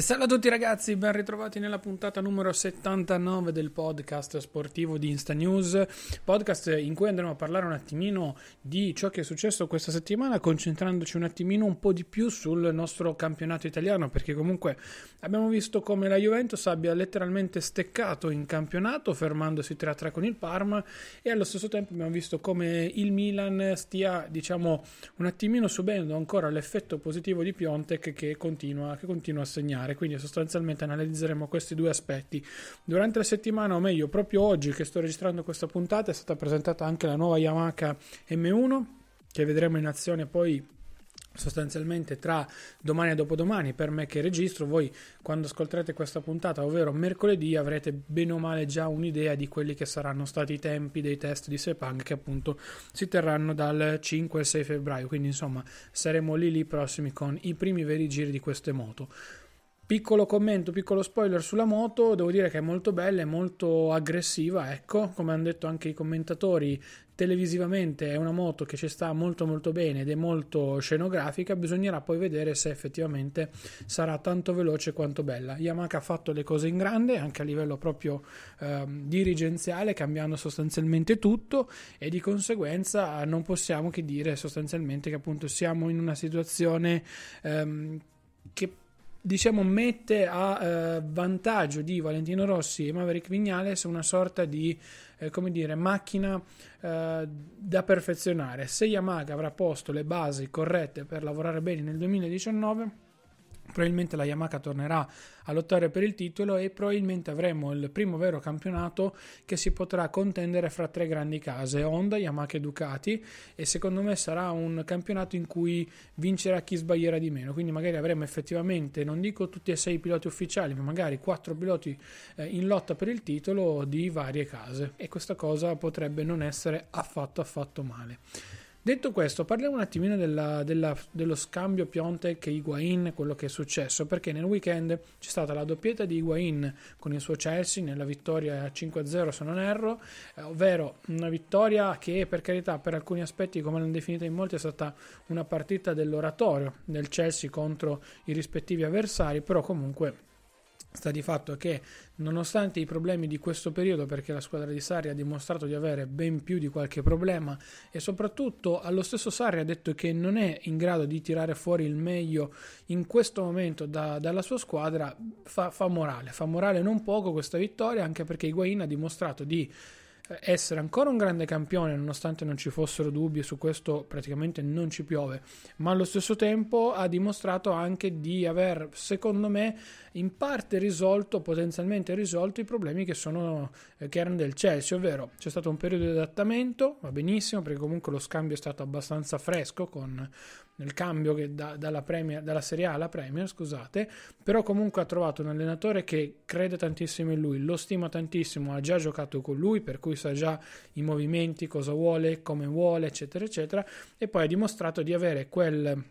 E salve a tutti ragazzi, ben ritrovati nella puntata numero 79 del podcast sportivo di Insta News, podcast in cui andremo a parlare un attimino di ciò che è successo questa settimana, concentrandoci un attimino un po' di più sul nostro campionato italiano, perché comunque abbiamo visto come la Juventus abbia letteralmente steccato in campionato, fermandosi 3-3 con il Parma, e allo stesso tempo abbiamo visto come il Milan stia, diciamo, un attimino subendo ancora l'effetto positivo di Piontek che continua, che continua a segnare quindi sostanzialmente analizzeremo questi due aspetti. Durante la settimana, o meglio, proprio oggi che sto registrando questa puntata, è stata presentata anche la nuova Yamaha M1 che vedremo in azione poi sostanzialmente tra domani e dopodomani per me che registro. Voi quando ascolterete questa puntata ovvero mercoledì avrete bene o male già un'idea di quelli che saranno stati i tempi dei test di Sepang che appunto si terranno dal 5 al 6 febbraio. Quindi insomma saremo lì lì prossimi con i primi veri giri di queste moto Piccolo commento, piccolo spoiler sulla moto, devo dire che è molto bella, è molto aggressiva, ecco, come hanno detto anche i commentatori, televisivamente è una moto che ci sta molto molto bene ed è molto scenografica, bisognerà poi vedere se effettivamente sarà tanto veloce quanto bella. Yamaha ha fatto le cose in grande anche a livello proprio eh, dirigenziale, cambiando sostanzialmente tutto e di conseguenza non possiamo che dire sostanzialmente che appunto siamo in una situazione ehm, che diciamo, mette a eh, vantaggio di Valentino Rossi e Maverick Vignales una sorta di eh, come dire, macchina eh, da perfezionare. Se Yamaha avrà posto le basi corrette per lavorare bene nel 2019 probabilmente la Yamaha tornerà a lottare per il titolo e probabilmente avremo il primo vero campionato che si potrà contendere fra tre grandi case Honda, Yamaha e Ducati e secondo me sarà un campionato in cui vincerà chi sbaglierà di meno. Quindi magari avremo effettivamente non dico tutti e sei piloti ufficiali ma magari quattro piloti eh, in lotta per il titolo di varie case. E questa cosa potrebbe non essere affatto affatto male Detto questo, parliamo un attimino della, della, dello scambio Piontek e Higuain, quello che è successo, perché nel weekend c'è stata la doppietta di Higuain con il suo Chelsea nella vittoria 5-0 se non erro, eh, ovvero una vittoria che per carità per alcuni aspetti, come l'hanno definita in molti, è stata una partita dell'oratorio del Chelsea contro i rispettivi avversari, però comunque Sta di fatto che, nonostante i problemi di questo periodo, perché la squadra di Sarri ha dimostrato di avere ben più di qualche problema, e soprattutto allo stesso Sarri ha detto che non è in grado di tirare fuori il meglio in questo momento da, dalla sua squadra, fa, fa morale. Fa morale non poco questa vittoria, anche perché Higuain ha dimostrato di essere ancora un grande campione nonostante non ci fossero dubbi su questo praticamente non ci piove. Ma allo stesso tempo ha dimostrato anche di aver secondo me in parte risolto potenzialmente risolto i problemi che, sono, eh, che erano del Chelsea ovvero c'è stato un periodo di adattamento va benissimo perché comunque lo scambio è stato abbastanza fresco con nel cambio che da, dalla, Premier, dalla Serie A alla Premier, scusate, però comunque ha trovato un allenatore che crede tantissimo in lui, lo stima tantissimo, ha già giocato con lui, per cui sa già i movimenti, cosa vuole, come vuole, eccetera, eccetera, e poi ha dimostrato di avere quel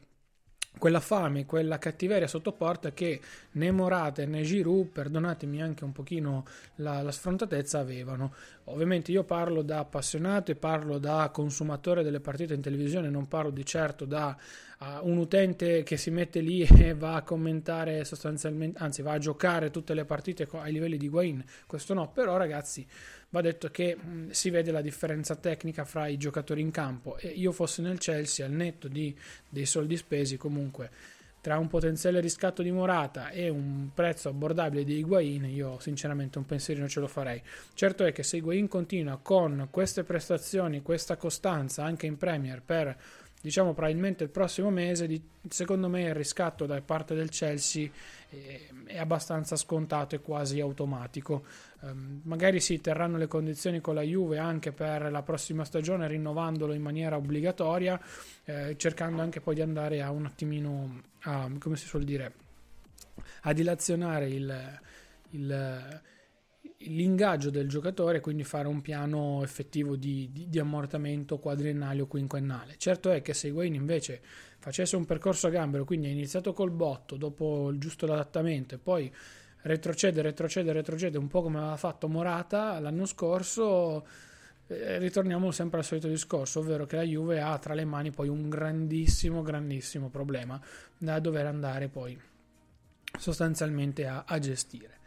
quella fame, quella cattiveria sotto porta che né Morata né Giroud, perdonatemi anche un pochino la, la, sfrontatezza, avevano. Ovviamente io parlo da appassionato e parlo da consumatore delle partite in televisione, non parlo di certo da uh, un utente che si mette lì e va a commentare sostanzialmente, anzi va a giocare tutte le partite ai livelli di Guain, questo no, però ragazzi va detto che mh, si vede la differenza tecnica fra i giocatori in campo e io fossi nel Chelsea al netto di, dei soldi spesi comunque tra un potenziale riscatto di Morata e un prezzo abbordabile di Higuain, io sinceramente un pensierino ce lo farei. Certo è che se Higuain continua con queste prestazioni, questa costanza anche in Premier per diciamo probabilmente il prossimo mese, di, secondo me il riscatto da parte del Chelsea è, è abbastanza scontato e quasi automatico. Um, magari si terranno le condizioni con la Juve anche per la prossima stagione, rinnovandolo in maniera obbligatoria, eh, cercando anche poi di andare a un attimino a, come si suol dire, a dilazionare il, il l'ingaggio del giocatore, quindi fare un piano effettivo di, di, di, ammortamento quadriennale o quinquennale. Certo è che se Wayne invece facesse un percorso a gambero, quindi ha iniziato col botto, dopo il giusto adattamento e poi retrocede, retrocede, retrocede, un po' come aveva fatto Morata l'anno scorso, eh, ritorniamo sempre al solito discorso, ovvero che la Juve ha tra le mani poi un grandissimo, grandissimo problema da dover andare poi sostanzialmente a, a gestire.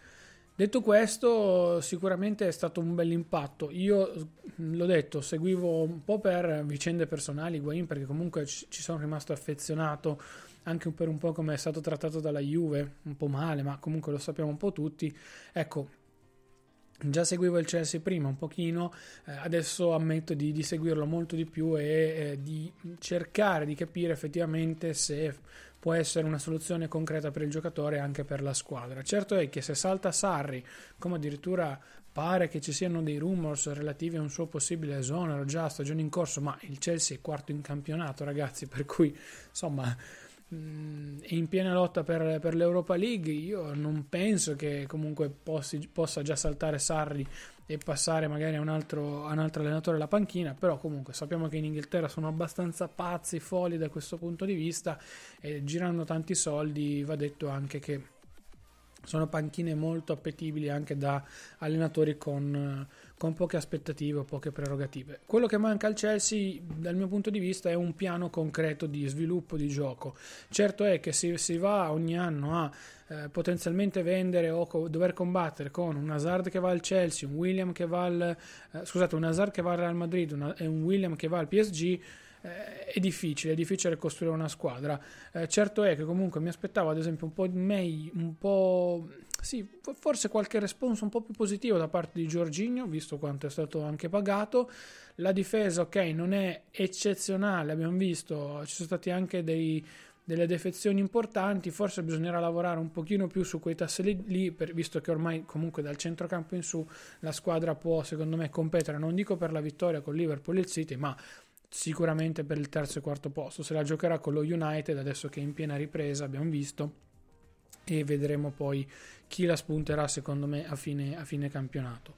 Detto questo, sicuramente è stato un bel impatto. Io l'ho detto, seguivo un po' per vicende personali Higuain perché comunque ci sono rimasto affezionato anche per un po' come è stato trattato dalla Juve, un po' male, ma comunque lo sappiamo un po' tutti. Ecco, Già seguivo il Chelsea prima un pochino, eh, adesso ammetto di, di, seguirlo molto di più e eh, di cercare di capire effettivamente se può essere una soluzione concreta per il giocatore e anche per la squadra. Certo è che se salta Sarri, come addirittura pare che ci siano dei rumors relativi a un suo possibile esonero già a stagione in corso, ma il Chelsea è quarto in campionato, ragazzi, per cui insomma Mm, in piena lotta per, per, l'Europa League, io non penso che comunque possi, possa già saltare Sarri e passare magari a un, altro, a un altro allenatore alla panchina, però comunque sappiamo che in Inghilterra sono abbastanza pazzi, folli da questo punto di vista e girando tanti soldi va detto anche che sono panchine molto appetibili anche da allenatori con, con, poche aspettative o poche prerogative. Quello che manca al Chelsea, dal mio punto di vista, è un piano concreto di sviluppo di gioco. Certo è che si, si va ogni anno a eh, potenzialmente vendere o co- dover combattere con un Hazard che va al Chelsea, un William che va al eh, scusate, un Hazard che va al Real Madrid una, e un William che va al PSG eh, è difficile, è difficile costruire una squadra. Eh, certo è che comunque mi aspettavo ad esempio un po' di May, un po' sì, forse qualche responso un po' più positivo da parte di Giorginio, visto quanto è stato anche pagato. La difesa, ok, non è eccezionale, abbiamo visto, ci sono stati anche dei, delle defezioni importanti, forse bisognerà lavorare un pochino più su quei tasselli lì, per, visto che ormai comunque dal centrocampo in su la squadra può secondo me competere, non dico per la vittoria con Liverpool e il City, ma sicuramente per il terzo e quarto posto. Se la giocherà con lo United, adesso che è in piena ripresa, abbiamo visto, e vedremo poi chi la spunterà secondo me a fine, a fine campionato.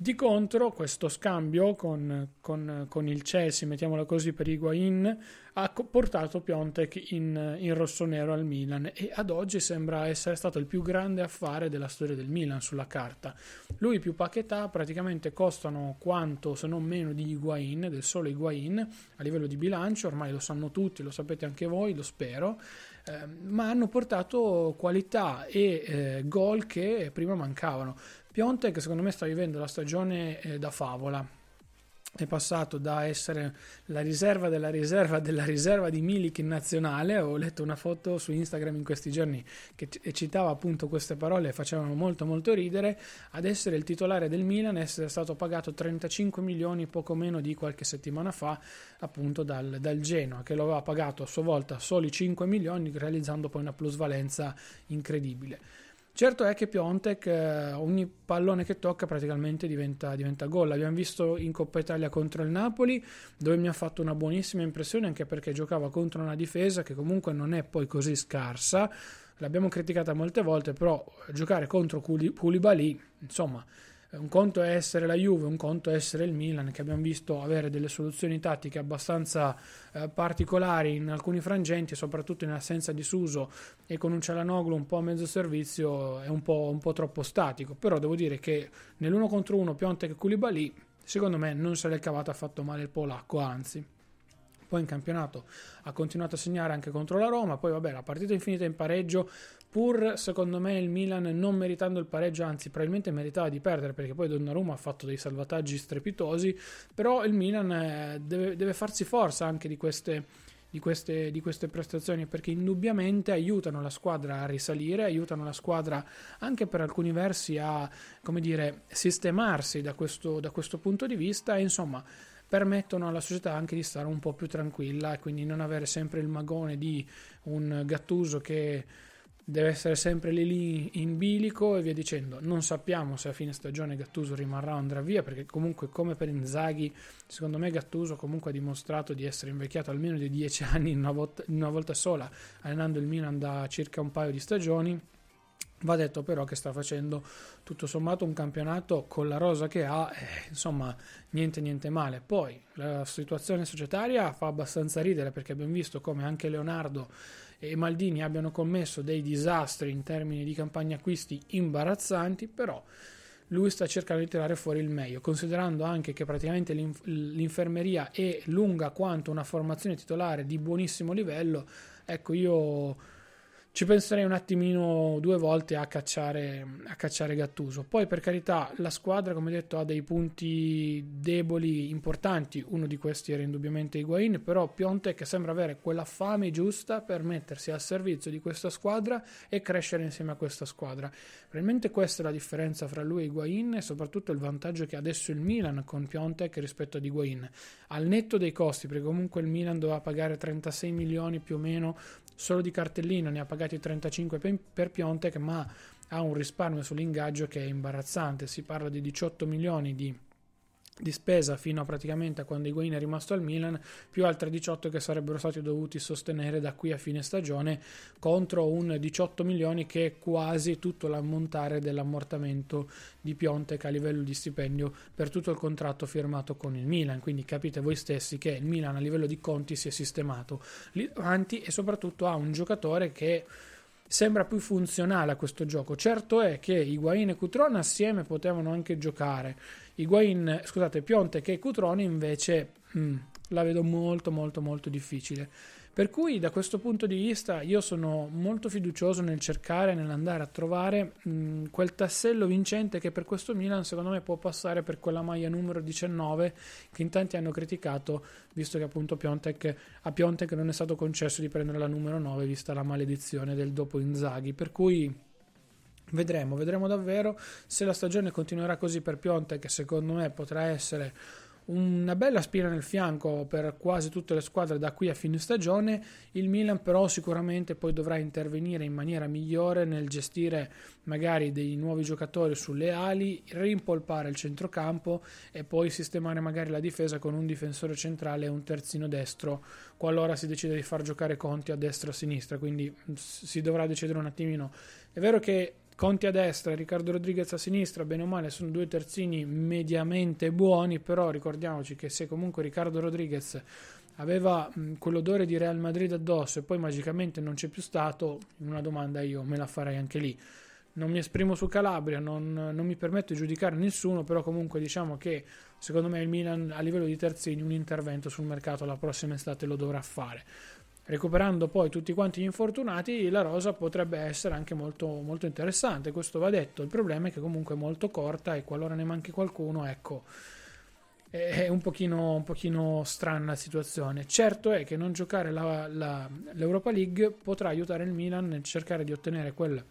Di contro, questo scambio con, con, con il Chelsea, mettiamola così, per Higuain, ha portato Piontek in, in rosso-nero al Milan e ad oggi sembra essere stato il più grande affare della storia del Milan sulla carta. Lui più Paquetà praticamente costano quanto, se non meno, di Higuain, del solo Higuain, a livello di bilancio, ormai lo sanno tutti, lo sapete anche voi, lo spero, eh, ma hanno portato qualità e eh, gol che prima mancavano. Piontek secondo me sta vivendo la stagione eh, da favola è passato da essere la riserva della riserva della riserva di Milik in nazionale. Ho letto una foto su Instagram in questi giorni che citava appunto queste parole e facevano molto molto ridere. Ad essere il titolare del Milan, essere stato pagato 35 milioni poco meno di qualche settimana fa, appunto dal, dal Genoa, che lo aveva pagato a sua volta soli 5 milioni, realizzando poi una plusvalenza incredibile. Certo è che Piontek eh, ogni pallone che tocca praticamente diventa, diventa gol. L'abbiamo visto in Coppa Italia contro il Napoli, dove mi ha fatto una buonissima impressione anche perché giocava contro una difesa che comunque non è poi così scarsa. L'abbiamo criticata molte volte, però giocare contro Koulibaly, insomma, un conto è essere la Juve, un conto è essere il Milan, che abbiamo visto avere delle soluzioni tattiche abbastanza eh, particolari in alcuni frangenti, soprattutto in assenza di Suso e con un Cialanoglu un po' a mezzo servizio è un po', un po troppo statico. Però devo dire che nell'uno contro uno Piontek e Koulibaly, secondo me non se l'è cavata affatto male il polacco, anzi poi in campionato ha continuato a segnare anche contro la Roma, poi vabbè la partita è finita in pareggio, pur secondo me il Milan non meritando il pareggio, anzi probabilmente meritava di perdere perché poi Donnarumma ha fatto dei salvataggi strepitosi, però il Milan eh, deve, deve farsi forza anche di queste di queste, di queste prestazioni perché indubbiamente aiutano la squadra a risalire, aiutano la squadra anche per alcuni versi a, dire, sistemarsi da questo, da questo punto di vista e insomma permettono alla società anche di stare un po' più tranquilla e quindi non avere sempre il magone di un Gattuso che deve essere sempre lì, lì in bilico e via dicendo. Non sappiamo se a fine stagione Gattuso rimarrà o andrà via, perché comunque come per Inzaghi, secondo me Gattuso comunque ha dimostrato di essere invecchiato almeno di 10 anni in una, volta, in una volta sola, allenando il Milan da circa un paio di stagioni. Va detto però che sta facendo tutto sommato un campionato con la rosa che ha, eh, insomma, niente niente male. Poi la situazione societaria fa abbastanza ridere perché abbiamo visto come anche Leonardo e Maldini abbiano commesso dei disastri in termini di campagna acquisti imbarazzanti, però lui sta cercando di tirare fuori il meglio, considerando anche che praticamente l'inf- l'infermeria è lunga quanto una formazione titolare di buonissimo livello. Ecco, io ci penserei un attimino due volte a cacciare, a cacciare Gattuso. Poi, per carità, la squadra, come detto, ha dei punti deboli importanti. Uno di questi era indubbiamente Higuain, però Piontek sembra avere quella fame giusta per mettersi al servizio di questa squadra e crescere insieme a questa squadra. Probabilmente questa è la differenza fra lui e Higuain e soprattutto il vantaggio che ha adesso il Milan con Piontek rispetto ad Higuain. Al netto dei costi, perché comunque il Milan doveva pagare 36 milioni più o meno solo di cartellino ne ha pagati 35 per Piontek, ma ha un risparmio sull'ingaggio che è imbarazzante. Si parla di 18 milioni di di spesa fino a praticamente a quando Higuain è rimasto al Milan, più altri 18 che sarebbero stati dovuti sostenere da qui a fine stagione contro un 18 milioni che è quasi tutto l'ammontare dell'ammortamento di Piontek a livello di stipendio per tutto il contratto firmato con il Milan, quindi capite voi stessi che il Milan a livello di conti si è sistemato lì davanti e soprattutto ha un giocatore che sembra più funzionale a questo gioco. Certo è che Higuain e Cutron assieme potevano anche giocare. Higuain, scusate, Pionte che Cutrone invece mm, la vedo molto molto molto difficile. Per cui da questo punto di vista io sono molto fiducioso nel cercare, nell'andare a trovare mh, quel tassello vincente che per questo Milan secondo me può passare per quella maglia numero 19 che in tanti hanno criticato visto che appunto Piontek, a Piontek non è stato concesso di prendere la numero 9 vista la maledizione del dopo Inzaghi. Per cui vedremo, vedremo davvero se la stagione continuerà così per Piontek secondo me potrà essere una bella spina nel fianco per quasi tutte le squadre da qui a fine stagione. Il Milan però sicuramente poi dovrà intervenire in maniera migliore nel gestire magari dei nuovi giocatori sulle ali, rimpolpare il centrocampo e poi sistemare magari la difesa con un difensore centrale e un terzino destro qualora si decide di far giocare Conti a destra o a sinistra, quindi si dovrà decidere un attimino. È vero che Conti a destra Riccardo Rodriguez a sinistra, bene o male, sono due terzini mediamente buoni, però ricordiamoci che se comunque Riccardo Rodriguez aveva quell'odore di Real Madrid addosso e poi magicamente non c'è più stato, una domanda io me la farei anche lì. Non mi esprimo su Calabria, non, non mi permetto di giudicare nessuno, però comunque diciamo che secondo me il Milan a livello di terzini un intervento sul mercato la prossima estate lo dovrà fare recuperando poi tutti quanti gli infortunati, la rosa potrebbe essere anche molto, molto interessante. Questo va detto. Il problema è che comunque è molto corta e qualora ne manchi qualcuno, ecco, è un pochino, un pochino strana la situazione. Certo è che non giocare la, la, l'Europa League potrà aiutare il Milan nel cercare di ottenere quel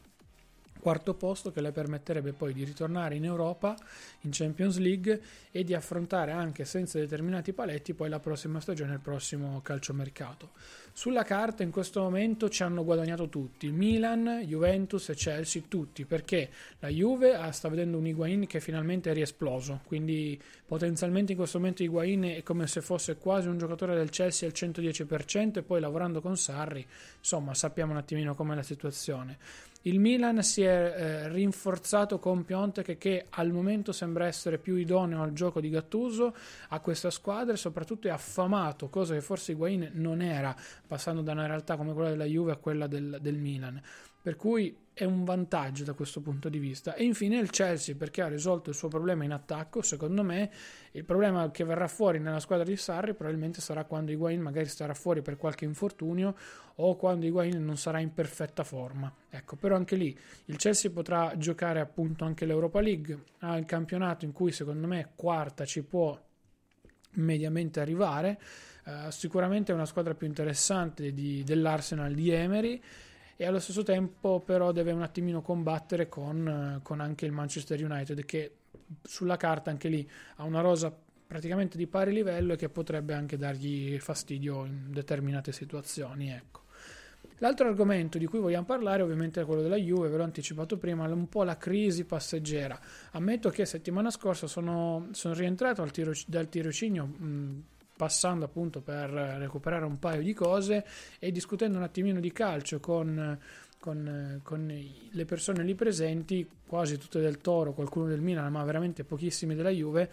quarto posto che le permetterebbe poi di ritornare in Europa, in Champions League e di affrontare anche senza determinati paletti poi la prossima stagione, il prossimo calciomercato. Sulla carta in questo momento ci hanno guadagnato tutti, Milan, Juventus e Chelsea, tutti, perché la Juve sta vedendo un Higuain che finalmente è riesploso, quindi potenzialmente in questo momento Higuain è come se fosse quasi un giocatore del Chelsea al 110% e poi lavorando con Sarri, insomma sappiamo un attimino com'è la situazione. Il Milan si è eh, rinforzato con Piontek che al momento sembra essere più idoneo al gioco di Gattuso a questa squadra e soprattutto è affamato, cosa che forse Higuain non era, passando da una realtà come quella della Juve a quella del, del Milan. Per cui è un vantaggio da questo punto di vista. E infine il Chelsea perché ha risolto il suo problema in attacco, secondo me il problema che verrà fuori nella squadra di Sarri probabilmente sarà quando Higuain magari starà fuori per qualche infortunio o quando Higuain non sarà in perfetta forma. Ecco, però anche lì il Chelsea potrà giocare appunto anche l'Europa League, ha il campionato in cui secondo me quarta ci può mediamente arrivare. Uh, sicuramente è una squadra più interessante di, dell'Arsenal di Emery e allo stesso tempo però deve un attimino combattere con, con anche il Manchester United che sulla carta anche lì ha una rosa praticamente di pari livello e che potrebbe anche dargli fastidio in determinate situazioni. Ecco. L'altro argomento di cui vogliamo parlare ovviamente è quello della Juve, ve l'ho anticipato prima, un po' la crisi passeggera. Ammetto che settimana scorsa sono, sono rientrato tiro, dal tirocinio mh, passando appunto per recuperare un paio di cose e discutendo un attimino di calcio con, con, con le persone lì presenti, quasi tutte del Toro, qualcuno del Milan, ma veramente pochissime della Juve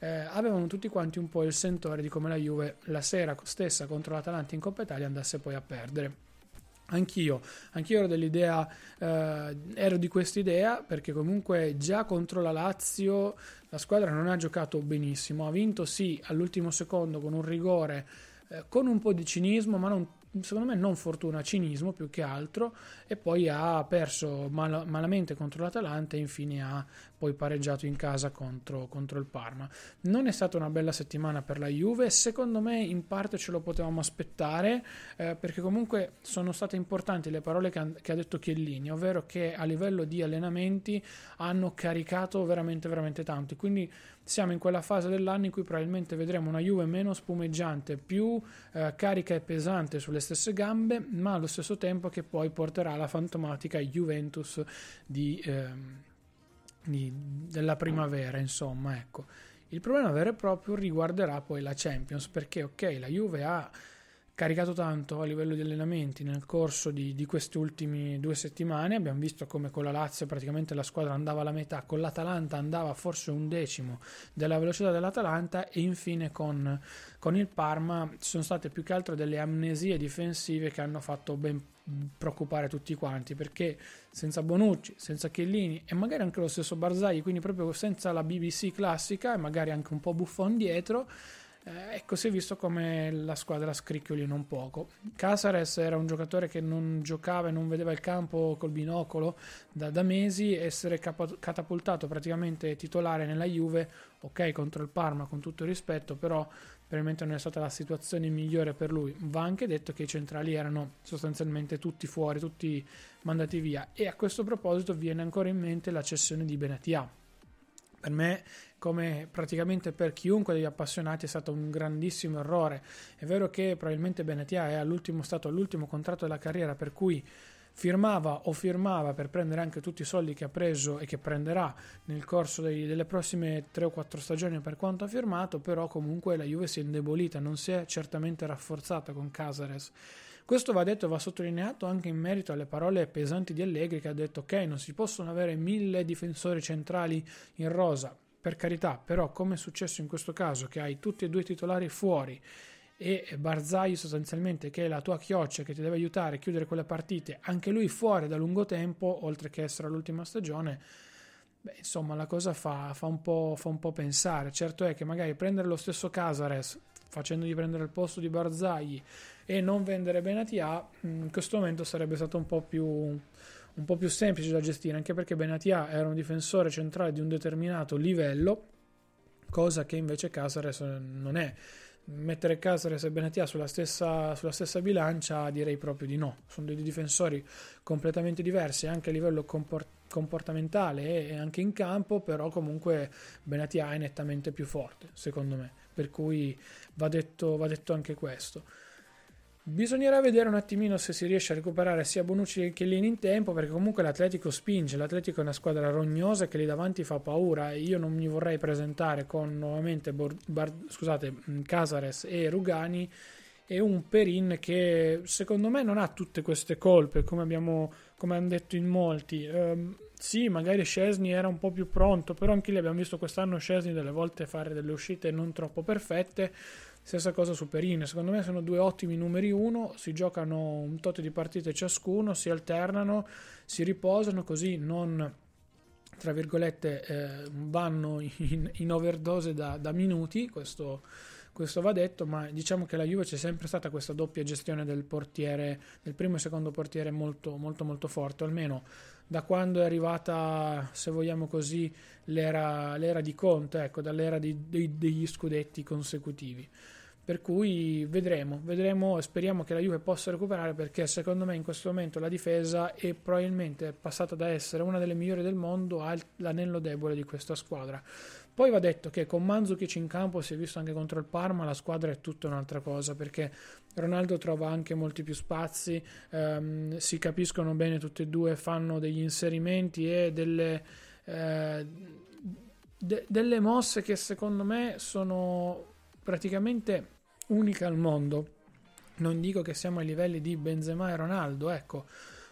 eh, avevano tutti quanti un po' il sentore di come la Juve la sera stessa contro l'Atalanta in Coppa Italia andasse poi a perdere. Anch'io, anch'io ero dell'idea, eh, ero di quest'idea perché comunque già contro la Lazio la squadra non ha giocato benissimo, ha vinto sì all'ultimo secondo con un rigore, eh, con un po' di cinismo, ma non secondo me non fortuna, cinismo più che altro e poi ha perso mal- malamente contro l'Atalanta e infine ha poi pareggiato in casa contro, contro, il Parma. Non è stata una bella settimana per la Juve, secondo me in parte ce lo potevamo aspettare eh, perché comunque sono state importanti le parole che ha, che ha detto Chiellini, ovvero che a livello di allenamenti hanno caricato veramente veramente tanto, quindi siamo in quella fase dell'anno in cui probabilmente vedremo una Juve meno spumeggiante, più eh, carica e pesante sulle stesse gambe, ma allo stesso tempo che poi porterà la fantomatica Juventus di, eh, di, della primavera, insomma, ecco. Il problema vero e proprio riguarderà poi la Champions, perché ok, la Juve ha caricato tanto a livello di allenamenti nel corso di, di, queste ultime due settimane. Abbiamo visto come con la Lazio praticamente la squadra andava alla metà, con l'Atalanta andava forse un decimo della velocità dell'Atalanta e infine con, con il Parma ci sono state più che altro delle amnesie difensive che hanno fatto ben preoccupare tutti quanti perché senza Bonucci, senza Chiellini e magari anche lo stesso Barzagli, quindi proprio senza la BBC classica e magari anche un po' Buffon dietro eh, ecco, si è visto come la squadra scricchioli non poco. Casares era un giocatore che non giocava e non vedeva il campo col binocolo da, da mesi, essere capo, catapultato praticamente titolare nella Juve, ok contro il Parma con tutto il rispetto, però probabilmente non è stata la situazione migliore per lui. Va anche detto che i centrali erano sostanzialmente tutti fuori, tutti mandati via e a questo proposito viene ancora in mente la cessione di Benatia per me, come praticamente per chiunque degli appassionati, è stato un grandissimo errore. È vero che probabilmente Benetia è all'ultimo stato all'ultimo contratto della carriera, per cui firmava o firmava per prendere anche tutti i soldi che ha preso e che prenderà nel corso dei, delle prossime 3 o 4 stagioni per quanto ha firmato, però comunque la Juve si è indebolita, non si è certamente rafforzata con Casares questo va detto e va sottolineato anche in merito alle parole pesanti di Allegri che ha detto ok non si possono avere mille difensori centrali in rosa, per carità, però come è successo in questo caso che hai tutti e due titolari fuori e Barzai sostanzialmente che è la tua chioccia che ti deve aiutare a chiudere quelle partite, anche lui fuori da lungo tempo, oltre che essere l'ultima stagione, beh, insomma la cosa fa, fa, un fa, un po', pensare. Certo è che magari prendere lo stesso Casares facendogli prendere il posto di Barzagli e non vendere Benatia, mm, in questo momento sarebbe stato un po' più un po' più semplice da gestire, anche perché Benatia era un difensore centrale di un determinato livello, cosa che invece Casares non è. Mettere Casares e Benatia sulla stessa, sulla stessa bilancia direi proprio di no. Sono dei difensori completamente diversi anche a livello comport- comportamentale e anche in campo, però comunque Benatia è nettamente più forte, secondo me per cui va detto, va detto anche questo. Bisognerà vedere un attimino se si riesce a recuperare sia Bonucci che Chiellini in tempo, perché comunque l'Atletico spinge, l'Atletico è una squadra rognosa che lì davanti fa paura io non mi vorrei presentare con nuovamente Bor- Bar- scusate, Casares e Rugani e un Perin che secondo me non ha tutte queste colpe, come, abbiamo, come hanno detto in molti. Um, sì, magari Scesni era un po' più pronto, però anche lì abbiamo visto quest'anno Scesni delle volte fare delle uscite non troppo perfette. Stessa cosa su Perin, secondo me sono due ottimi numeri uno, si giocano un tot di partite ciascuno, si alternano, si riposano così non tra virgolette eh, vanno in, in overdose da, da minuti, questo questo va detto, ma diciamo che la Juve c'è sempre stata questa doppia gestione del portiere, del primo e secondo portiere molto molto molto forte, almeno da quando è arrivata, se vogliamo così, l'era, l'era di Conte, ecco, dall'era di, di, degli scudetti consecutivi. Per cui vedremo, vedremo e speriamo che la Juve possa recuperare perché secondo me in questo momento la difesa è probabilmente passata da essere una delle migliori del mondo all'anello debole di questa squadra. Poi va detto che con Mandzukic in campo si è visto anche contro il Parma, la squadra è tutta un'altra cosa perché Ronaldo trova anche molti più spazi, ehm, si capiscono bene tutti e due, fanno degli inserimenti e delle, eh, de- delle mosse che secondo me sono praticamente uniche al mondo. Non dico che siamo ai livelli di Benzema e Ronaldo, ecco,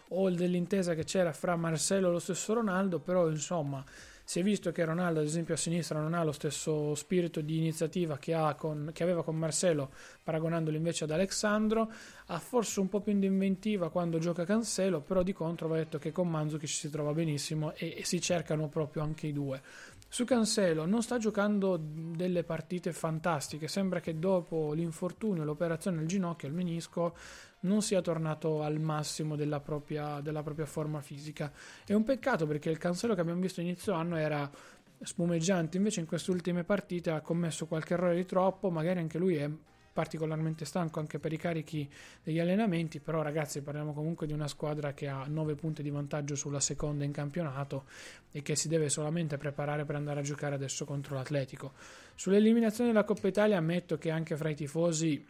o dell'intesa che c'era fra Marcelo e lo stesso Ronaldo, però insomma si è visto che Ronaldo, ad esempio, a sinistra non ha lo stesso spirito di iniziativa che, con, che, aveva con Marcelo, paragonandolo invece ad Alexandro. Ha forse un po' più di inventiva quando gioca Cancelo, però di contro va detto che con Manzukic si trova benissimo e, e si cercano proprio anche i due. Su Cancelo non sta giocando delle partite fantastiche, sembra che dopo l'infortunio, l'operazione al ginocchio, al menisco, non sia tornato al massimo della propria, della propria forma fisica. È un peccato perché il Cancelo che abbiamo visto inizio anno era spumeggiante, invece in queste ultime partite ha commesso qualche errore di troppo, magari anche lui è particolarmente stanco anche per i carichi degli allenamenti, però ragazzi parliamo comunque di una squadra che ha 9 punti di vantaggio sulla seconda in campionato e che si deve solamente preparare per andare a giocare adesso contro l'Atletico. Sull'eliminazione della Coppa Italia ammetto che anche fra i tifosi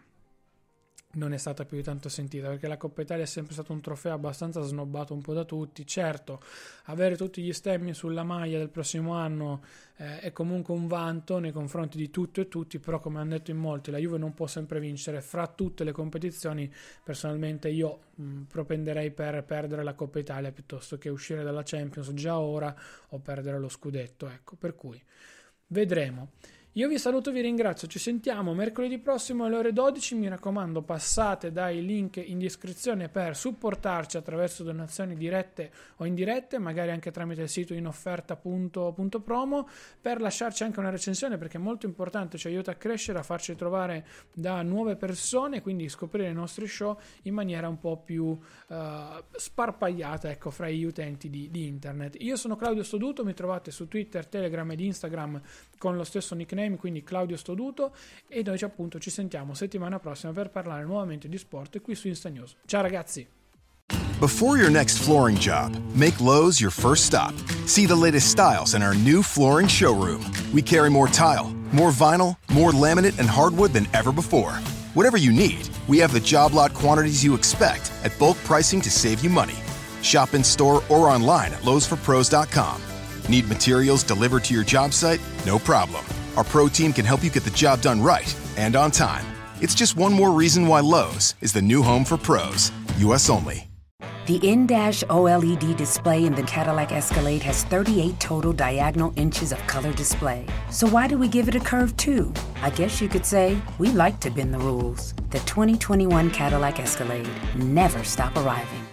non è stata più di tanto sentita perché la Coppa Italia è sempre stato un trofeo abbastanza snobbato un po' da tutti. Certo, avere tutti gli stemmi sulla maglia del prossimo anno eh, è comunque un vanto nei confronti di tutto e tutti, però come hanno detto in molti, la Juve non può sempre vincere fra tutte le competizioni. Personalmente io mh, mm, propenderei per perdere la Coppa Italia piuttosto che uscire dalla Champions già ora o perdere lo scudetto, ecco, per cui vedremo. Io vi saluto, vi ringrazio, ci sentiamo mercoledì prossimo alle ore 12, mi raccomando passate dai link in descrizione per supportarci attraverso donazioni dirette o indirette, magari anche tramite il sito inofferta.promo, per lasciarci anche una recensione perché è molto importante, ci aiuta a crescere, a farci trovare da nuove persone, quindi scoprire i nostri show in maniera un po' più uh, sparpagliata ecco, fra gli utenti di, di internet. Io sono Claudio Stoduto, mi trovate su Twitter, Telegram ed Instagram con lo stesso nickname, quindi Claudio Stoduto, e noi appunto ci sentiamo settimana prossima per parlare nuovamente di sport qui su Insta News. Ciao ragazzi! Before your next flooring job, make Lowe's your first stop. See the latest styles in our new flooring showroom. We carry more tile, more vinyl, more laminate, and hardwood than ever before. Whatever you need, we have the job lot quantities you expect at bulk pricing to save you money. Shop in store or online at lowesforpros.com. Need materials delivered to your job site? No problem. Our pro team can help you get the job done right and on time. It's just one more reason why Lowe's is the new home for pros. US only. The in-dash OLED display in the Cadillac Escalade has 38 total diagonal inches of color display. So why do we give it a curve too? I guess you could say we like to bend the rules. The 2021 Cadillac Escalade never stop arriving.